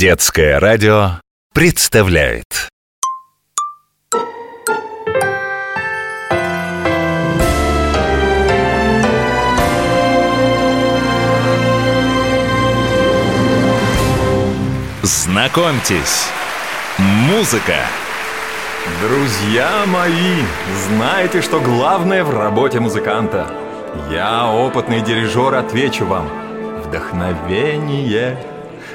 Детское радио представляет Знакомьтесь, музыка. Друзья мои, знаете, что главное в работе музыканта? Я, опытный дирижер, отвечу вам. Вдохновение.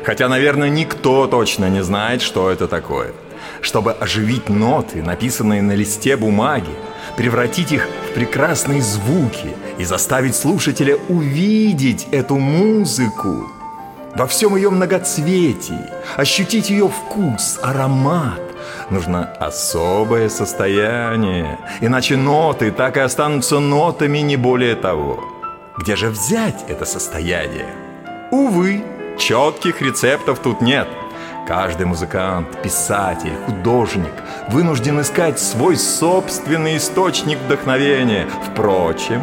Хотя, наверное, никто точно не знает, что это такое. Чтобы оживить ноты, написанные на листе бумаги, превратить их в прекрасные звуки и заставить слушателя увидеть эту музыку во всем ее многоцветии, ощутить ее вкус, аромат, нужно особое состояние, иначе ноты так и останутся нотами не более того. Где же взять это состояние? Увы, четких рецептов тут нет. Каждый музыкант, писатель, художник вынужден искать свой собственный источник вдохновения. Впрочем,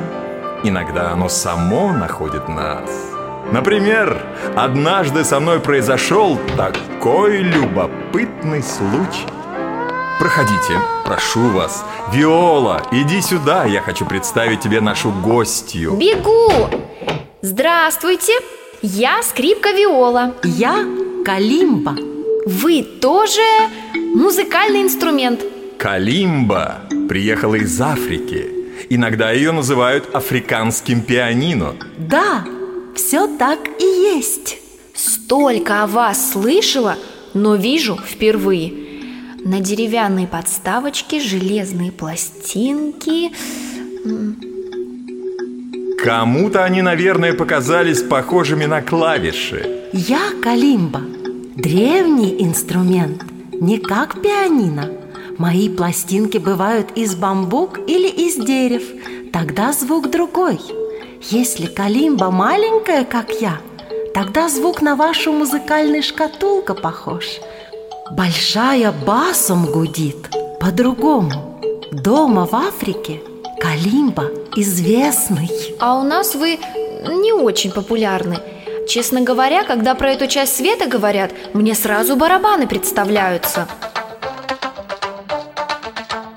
иногда оно само находит нас. Например, однажды со мной произошел такой любопытный случай. Проходите, прошу вас. Виола, иди сюда, я хочу представить тебе нашу гостью. Бегу! Здравствуйте, я скрипка Виола. Я Калимба. Вы тоже музыкальный инструмент. Калимба приехала из Африки. Иногда ее называют африканским пианино. Да, все так и есть. Столько о вас слышала, но вижу впервые. На деревянной подставочке железные пластинки. Кому-то они, наверное, показались похожими на клавиши. Я Калимба. Древний инструмент, не как пианино. Мои пластинки бывают из бамбук или из дерев. Тогда звук другой. Если калимба маленькая, как я, тогда звук на вашу музыкальную шкатулку похож. Большая басом гудит, по-другому. Дома в Африке калимба известный. А у нас вы не очень популярны. Честно говоря, когда про эту часть света говорят, мне сразу барабаны представляются.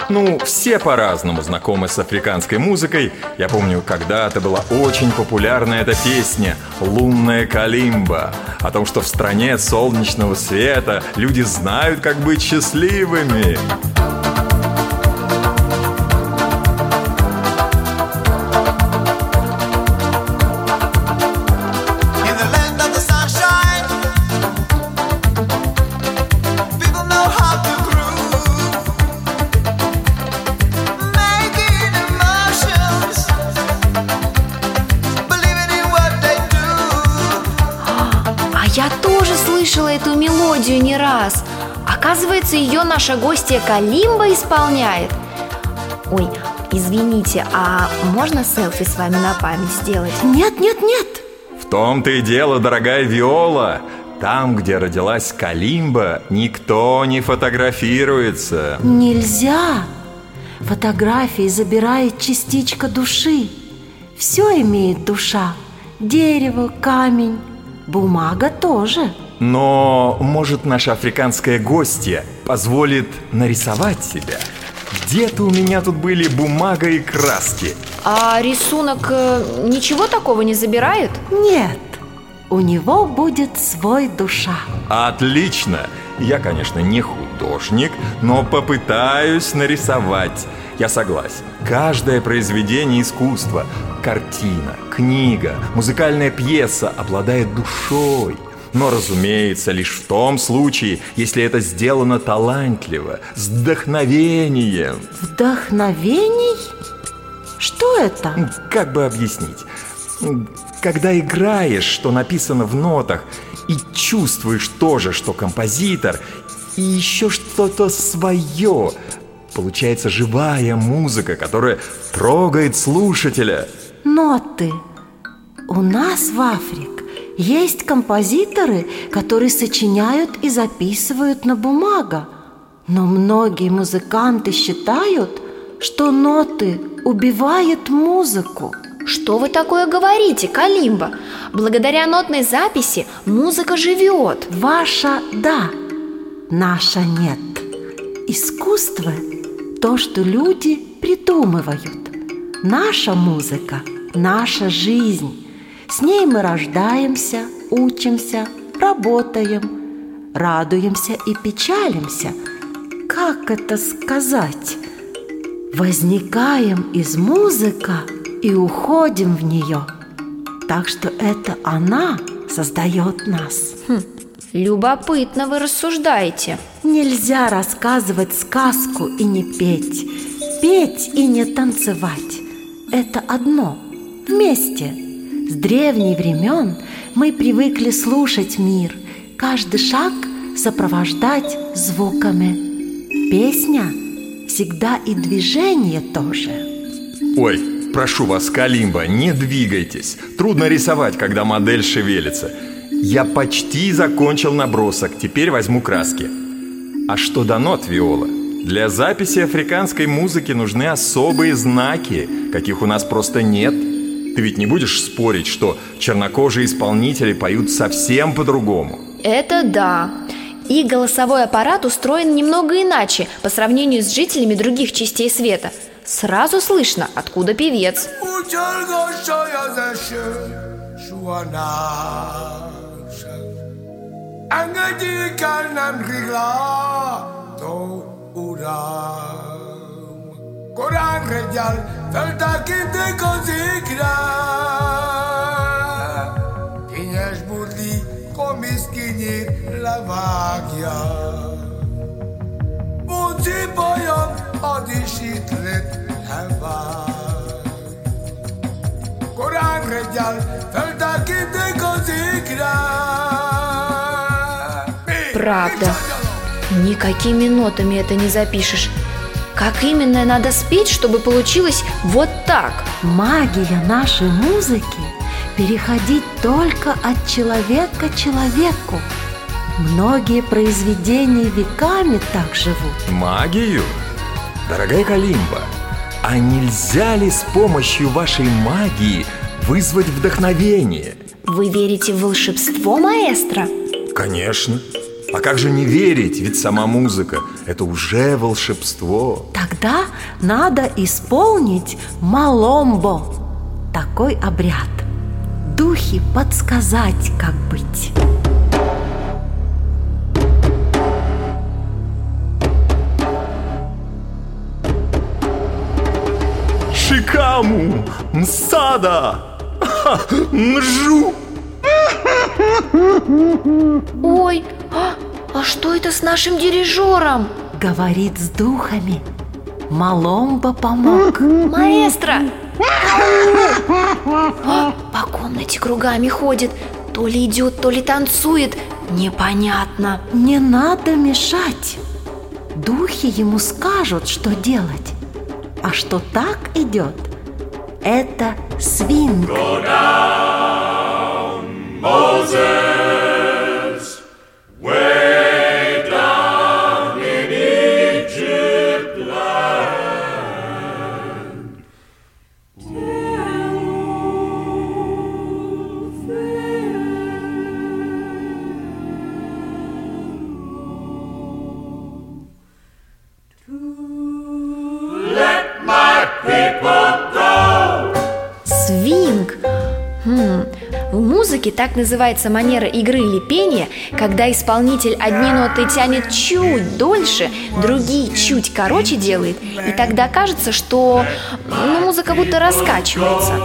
Ну, все по-разному знакомы с африканской музыкой. Я помню, когда-то была очень популярна эта песня «Лунная калимба» о том, что в стране солнечного света люди знают, как быть счастливыми. Мелодию не раз. Оказывается, ее наша гостья Калимба исполняет. Ой, извините, а можно селфи с вами на память сделать? Нет, нет, нет. В том-то и дело, дорогая Виола. Там, где родилась Калимба, никто не фотографируется. Нельзя. Фотографии забирает частичка души. Все имеет душа. Дерево, камень, бумага тоже. Но, может, наша африканская гостья позволит нарисовать себя? Где-то у меня тут были бумага и краски. А рисунок э, ничего такого не забирает? Нет, у него будет свой душа. Отлично! Я, конечно, не художник, но попытаюсь нарисовать. Я согласен. Каждое произведение искусства, картина, книга, музыкальная пьеса обладает душой. Но, разумеется, лишь в том случае, если это сделано талантливо, с вдохновением. Вдохновений? Что это? Как бы объяснить? Когда играешь, что написано в нотах, и чувствуешь тоже, что композитор, и еще что-то свое, получается живая музыка, которая трогает слушателя. Ноты. У нас в Африке есть композиторы, которые сочиняют и записывают на бумага. Но многие музыканты считают, что ноты убивают музыку. Что вы такое говорите, Калимба? Благодаря нотной записи музыка живет. Ваша – да, наша – нет. Искусство – то, что люди придумывают. Наша музыка – наша жизнь. С ней мы рождаемся, учимся, работаем, радуемся и печалимся. Как это сказать? Возникаем из музыка и уходим в нее. Так что это она создает нас. Любопытно вы рассуждаете. Нельзя рассказывать сказку и не петь, петь и не танцевать. Это одно, вместе. С древних времен мы привыкли слушать мир, каждый шаг сопровождать звуками. Песня всегда и движение тоже. Ой, прошу вас, Калимба, не двигайтесь. Трудно рисовать, когда модель шевелится. Я почти закончил набросок, теперь возьму краски. А что до нот, Виола? Для записи африканской музыки нужны особые знаки, каких у нас просто нет. Ты ведь не будешь спорить, что чернокожие исполнители поют совсем по-другому? Это да. И голосовой аппарат устроен немного иначе по сравнению с жителями других частей света. Сразу слышно, откуда певец. Angadi. Corán Reyal, falta quien te consigna. Tienes burdi con mis la magia. Bunzi boyom, odishit let hava. Corán Reyal, falta quien te consigna. Правда. Никакими нотами это не запишешь. Как именно надо спеть, чтобы получилось вот так? Магия нашей музыки переходить только от человека к человеку. Многие произведения веками так живут. Магию? Дорогая Калимба, а нельзя ли с помощью вашей магии вызвать вдохновение? Вы верите в волшебство, маэстро? Конечно. А как же не верить, ведь сама музыка – это уже волшебство. Тогда надо исполнить маломбо. Такой обряд. Духи подсказать, как быть. Шикаму, мсада, ха, нжу. Ой, а, а что это с нашим дирижером? Говорит с духами. Маломбо помог. Маэстро! А, По комнате кругами ходит. То ли идет, то ли танцует. Непонятно. Не надо мешать. Духи ему скажут, что делать. А что так идет, это свинг. Свинг. Музыке так называется манера игры или пения, когда исполнитель одни ноты тянет чуть дольше, другие чуть короче делает, и тогда кажется, что ну, музыка будто раскачивается.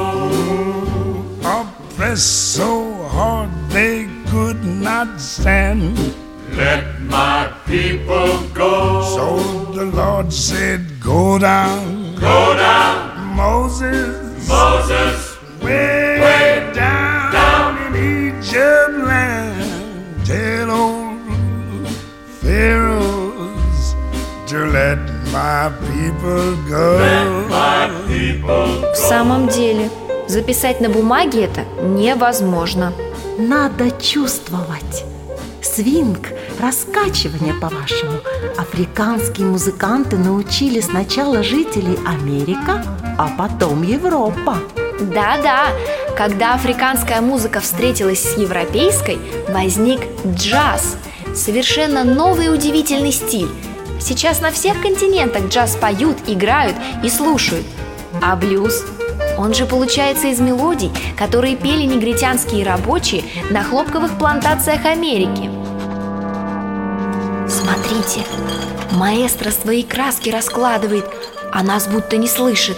Let my people go. So the Lord said, Go down, Go down, Moses, Moses, В самом деле, записать на бумаге это невозможно. Надо чувствовать. Свинг, раскачивание, по-вашему, африканские музыканты научили сначала жителей Америка, а потом Европа. Да-да, когда африканская музыка встретилась с европейской, возник джаз. Совершенно новый удивительный стиль. Сейчас на всех континентах джаз поют, играют и слушают. А блюз? Он же получается из мелодий, которые пели негритянские рабочие на хлопковых плантациях Америки. Смотрите, маэстро свои краски раскладывает, а нас будто не слышит.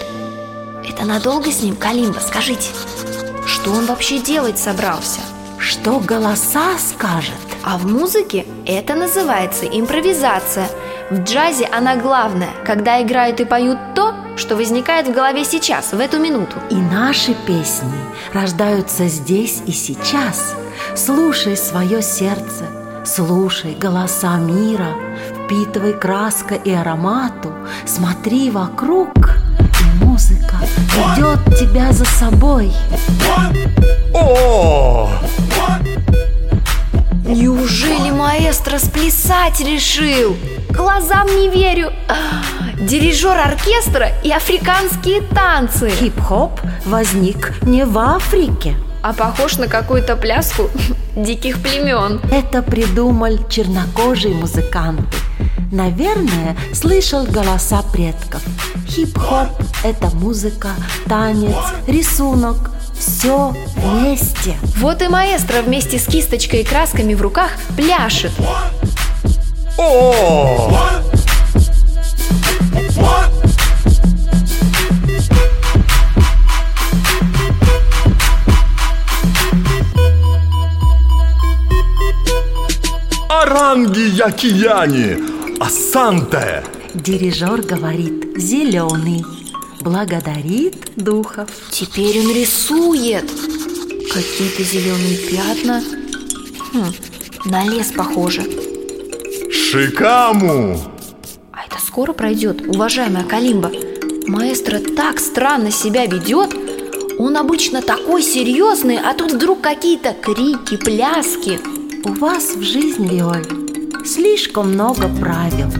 Это надолго с ним, Калимба, скажите? Что он вообще делать собрался? Что голоса скажет? А в музыке это называется импровизация. В джазе она главная, когда играют и поют то, что возникает в голове сейчас, в эту минуту. И наши песни рождаются здесь и сейчас. Слушай свое сердце, слушай голоса мира, впитывай краска и аромату, смотри вокруг, и музыка ведет тебя за собой. О! Неужели маэстро сплясать решил? Глазам не верю. Дирижер оркестра и африканские танцы. Хип-хоп возник не в Африке. А похож на какую-то пляску диких племен. Это придумали чернокожие музыканты. Наверное, слышал голоса предков. Хип-хоп – это музыка, танец, рисунок. Все вместе. Вот и маэстро вместе с кисточкой и красками в руках пляшет. О! Аранги Якияни! Асанте! Дирижер говорит «зеленый», благодарит духов. Теперь он рисует. Какие-то зеленые пятна. Хм, на лес похоже. Шикаму! А это скоро пройдет, уважаемая Калимба. Маэстро так странно себя ведет. Он обычно такой серьезный, а тут вдруг какие-то крики, пляски. У вас в жизни, Виоль, слишком много правил.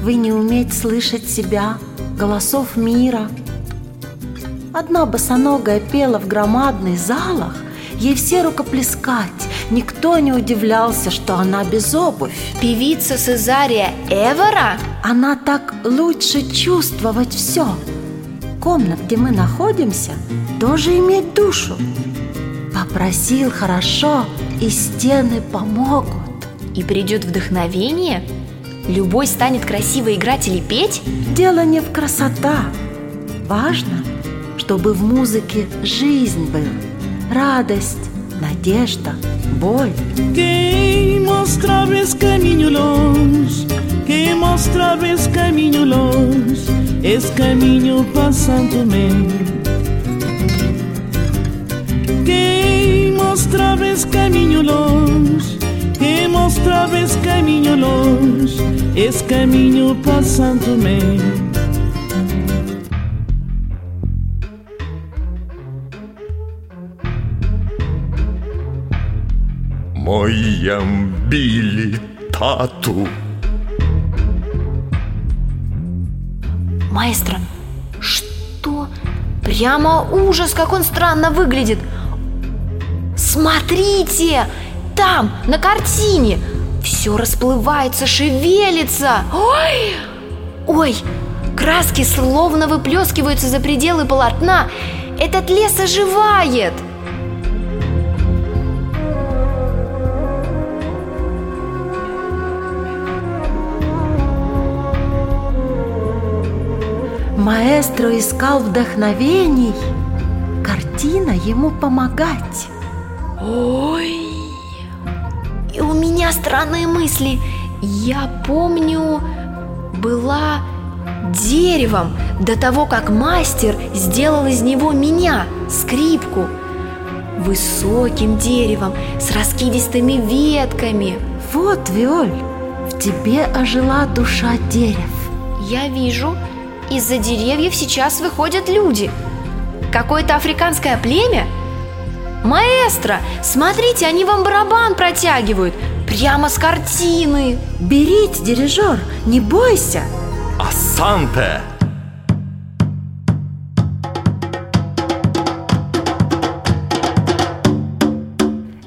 Вы не умеете слышать себя, голосов мира. Одна босоногая пела в громадных залах, ей все рукоплескать. Никто не удивлялся, что она без обувь. Певица Цезария Эвера? Она так лучше чувствовать все. Комнат, где мы находимся, тоже иметь душу. Попросил хорошо, и стены помогут. И придет вдохновение? Любой станет красиво играть или петь? Дело не в красота. Важно, чтобы в музыке жизнь был, radость, надежда, боль. Quem mostrava esse caminho longe, quem mostrava esse caminho longe, esse caminho passando mesmo. Quem mostrava esse caminho longe, quem mostrava esse caminho longe, esse caminho passando mesmo. Моем били тату. Маэстро, что? Прямо ужас, как он странно выглядит. Смотрите, там, на картине, все расплывается, шевелится. Ой, ой, краски словно выплескиваются за пределы полотна. Этот лес оживает. Маэстро искал вдохновений, картина ему помогать. Ой, и у меня странные мысли. Я помню, была деревом до того, как мастер сделал из него меня, скрипку. Высоким деревом, с раскидистыми ветками. Вот, Виоль, в тебе ожила душа дерев. Я вижу, из-за деревьев сейчас выходят люди. Какое-то африканское племя? Маэстро, смотрите, они вам барабан протягивают. Прямо с картины. Берите, дирижер, не бойся. Асанте!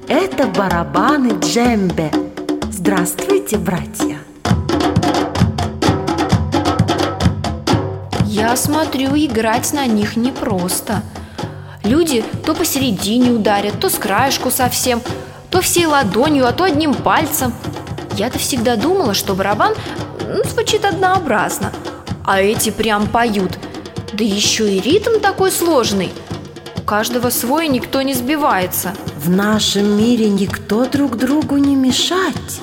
Это барабаны джембе. Здравствуйте, братья. Я смотрю, играть на них непросто. Люди то посередине ударят, то с краешку совсем, то всей ладонью, а то одним пальцем. Я-то всегда думала, что барабан ну, звучит однообразно, а эти прям поют. Да еще и ритм такой сложный. У каждого свой, никто не сбивается. В нашем мире никто друг другу не мешать.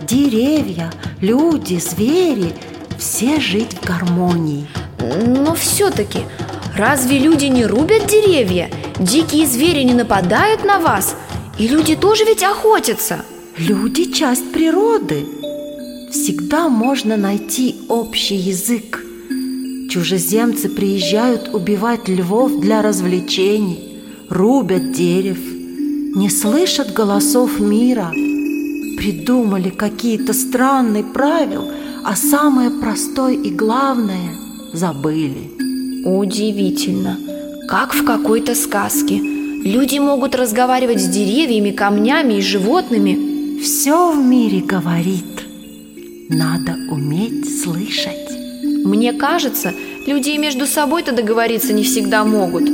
Деревья, люди, звери – все жить в гармонии. Но все-таки, разве люди не рубят деревья? Дикие звери не нападают на вас? И люди тоже ведь охотятся. Люди – часть природы. Всегда можно найти общий язык. Чужеземцы приезжают убивать львов для развлечений, рубят дерев, не слышат голосов мира, придумали какие-то странные правила, а самое простое и главное забыли. Удивительно, как в какой-то сказке. Люди могут разговаривать с деревьями, камнями и животными. Все в мире говорит. Надо уметь слышать. Мне кажется, люди и между собой-то договориться не всегда могут.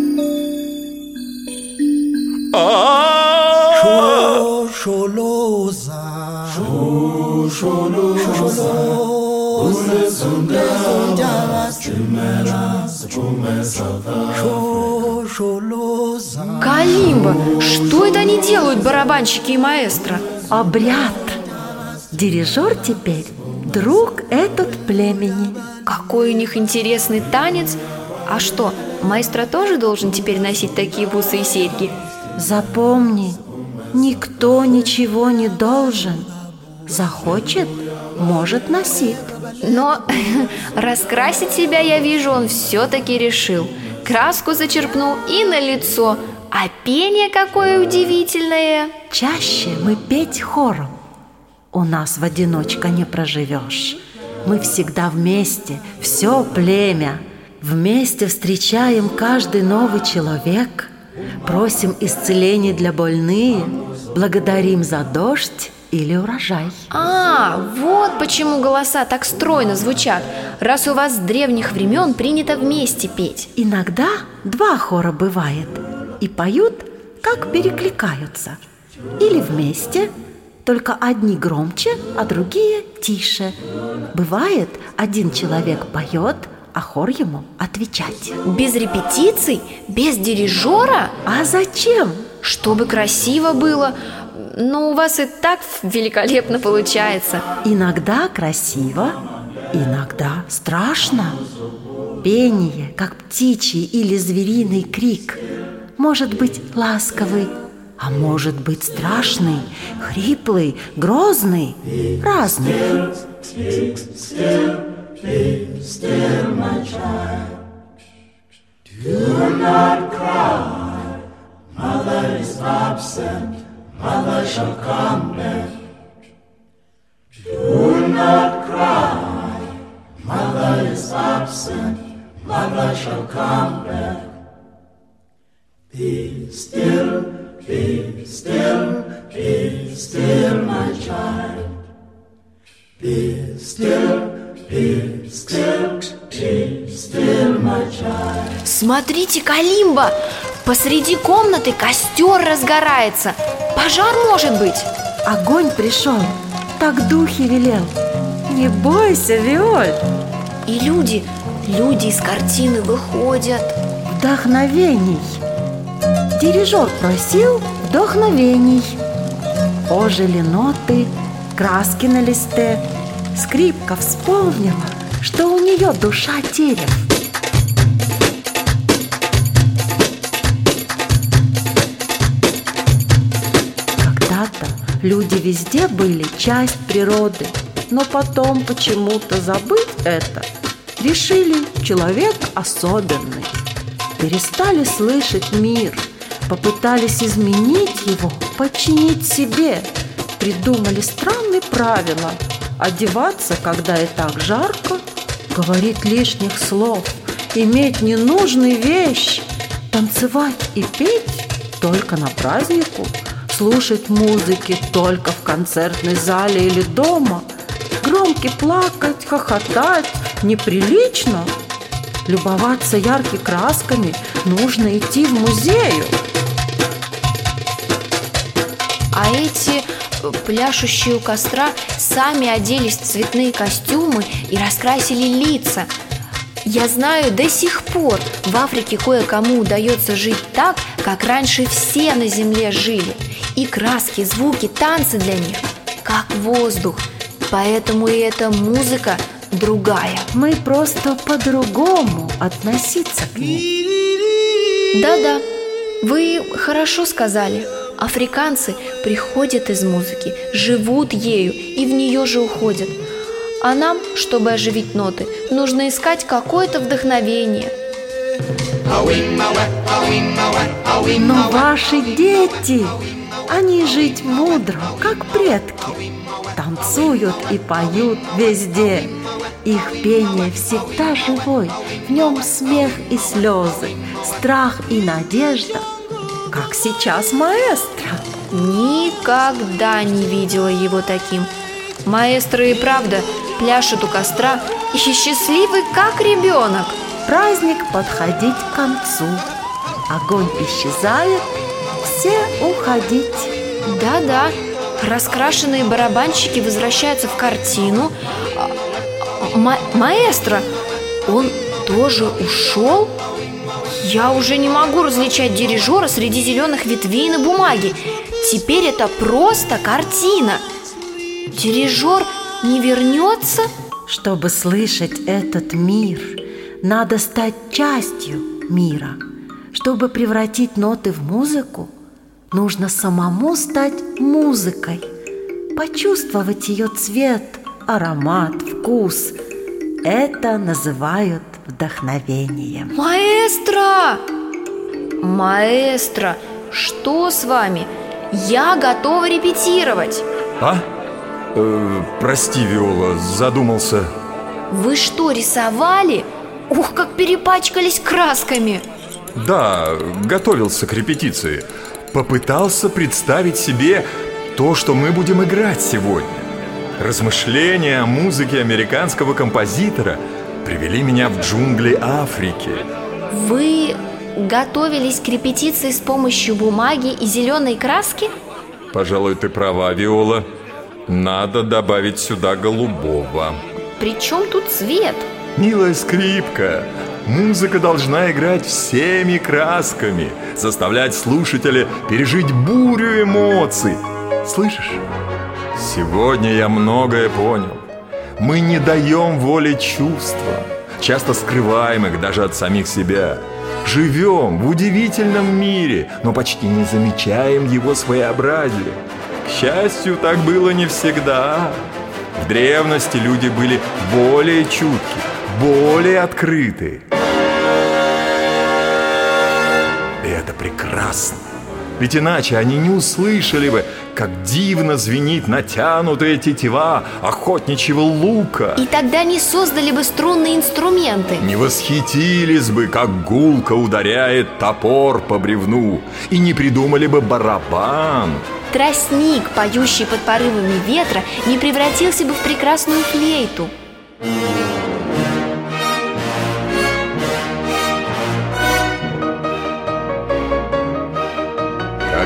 Калимба! Что это они делают, барабанщики и маэстро? Обряд. Дирижер теперь друг этот племени. Какой у них интересный танец! А что, маэстро тоже должен теперь носить такие бусы и серьги? Запомни, никто ничего не должен. Захочет, может носить. Но раскрасить себя, я вижу, он все-таки решил. Краску зачерпнул и на лицо. А пение какое удивительное! Чаще мы петь хором. У нас в одиночка не проживешь. Мы всегда вместе, все племя. Вместе встречаем каждый новый человек, просим исцеления для больных, благодарим за дождь или урожай. А, вот почему голоса так стройно звучат, раз у вас с древних времен принято вместе петь. Иногда два хора бывает, и поют, как перекликаются. Или вместе, только одни громче, а другие тише. Бывает, один человек поет, а хор ему отвечать. Без репетиций? Без дирижера? А зачем? Чтобы красиво было. Но у вас и так великолепно получается. Иногда красиво, иногда страшно. Пение, как птичий или звериный крик, может быть ласковый, а может быть страшный, хриплый, грозный, разный. Смотрите, Калимба! Посреди комнаты костер разгорается. Пожар может быть. Огонь пришел, так духи велел. Не бойся, Виоль. И люди, люди из картины выходят. Вдохновений. Дирижер просил вдохновений. Ожили ноты, краски на листе. Скрипка вспомнила, что у нее душа терев. Люди везде были часть природы, но потом почему-то забыть это решили человек особенный. Перестали слышать мир, попытались изменить его, подчинить себе, придумали странные правила – одеваться, когда и так жарко, говорить лишних слов, иметь ненужные вещи, танцевать и петь только на празднику, Слушать музыки только в концертной зале или дома. Громко плакать, хохотать неприлично. Любоваться яркими красками нужно идти в музею. А эти э, пляшущие у костра сами оделись в цветные костюмы и раскрасили лица. Я знаю, до сих пор в Африке кое-кому удается жить так, как раньше все на земле жили. И краски, звуки, танцы для них, как воздух. Поэтому и эта музыка другая. Мы просто по-другому относиться к ней. Да-да, вы хорошо сказали. Африканцы приходят из музыки, живут ею и в нее же уходят. А нам, чтобы оживить ноты, нужно искать какое-то вдохновение. Но ваши дети, они жить мудро, как предки. Танцуют и поют везде. Их пение всегда живой, в нем смех и слезы, страх и надежда, как сейчас маэстро. Никогда не видела его таким. Маэстро и правда пляшет у костра и счастливый, как ребенок. Праздник подходить к концу. Огонь исчезает, все уходить. Да-да, раскрашенные барабанщики возвращаются в картину. А, ма- маэстро, он тоже ушел? Я уже не могу различать дирижера среди зеленых ветвей на бумаге. Теперь это просто картина. Дирижер не вернется? Чтобы слышать этот мир, надо стать частью мира. Чтобы превратить ноты в музыку, нужно самому стать музыкой, почувствовать ее цвет, аромат, вкус. Это называют вдохновением. Маэстро! Маэстро, что с вами? Я готова репетировать. А? Э, прости, Виола, задумался. Вы что, рисовали? Ух, как перепачкались красками! Да, готовился к репетиции. Попытался представить себе то, что мы будем играть сегодня. Размышления о музыке американского композитора привели меня в джунгли Африки. Вы готовились к репетиции с помощью бумаги и зеленой краски? Пожалуй, ты права, Виола. Надо добавить сюда голубого. При чем тут цвет? Милая скрипка, музыка должна играть всеми красками, заставлять слушателя пережить бурю эмоций. Слышишь? Сегодня я многое понял. Мы не даем воли чувствам, часто скрываем их даже от самих себя. Живем в удивительном мире, но почти не замечаем его своеобразие. К счастью, так было не всегда. В древности люди были более чутки, более открыты. Прекрасно. Ведь иначе они не услышали бы, как дивно звенит натянутая тетива охотничьего лука. И тогда не создали бы струнные инструменты. Не восхитились бы, как гулко ударяет топор по бревну. И не придумали бы барабан. Тростник, поющий под порывами ветра, не превратился бы в прекрасную флейту.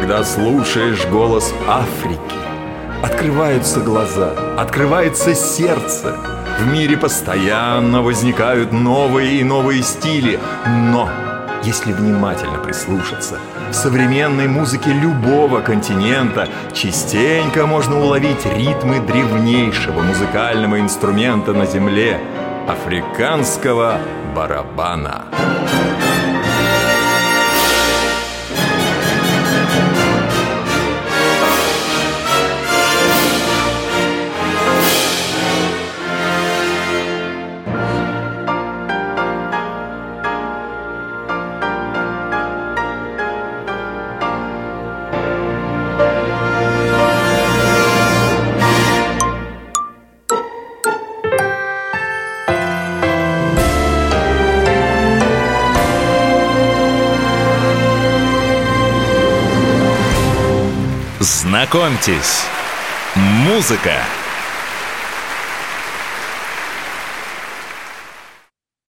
Когда слушаешь голос Африки, открываются глаза, открывается сердце. В мире постоянно возникают новые и новые стили, но если внимательно прислушаться, в современной музыке любого континента частенько можно уловить ритмы древнейшего музыкального инструмента на Земле – африканского барабана. Знакомьтесь, музыка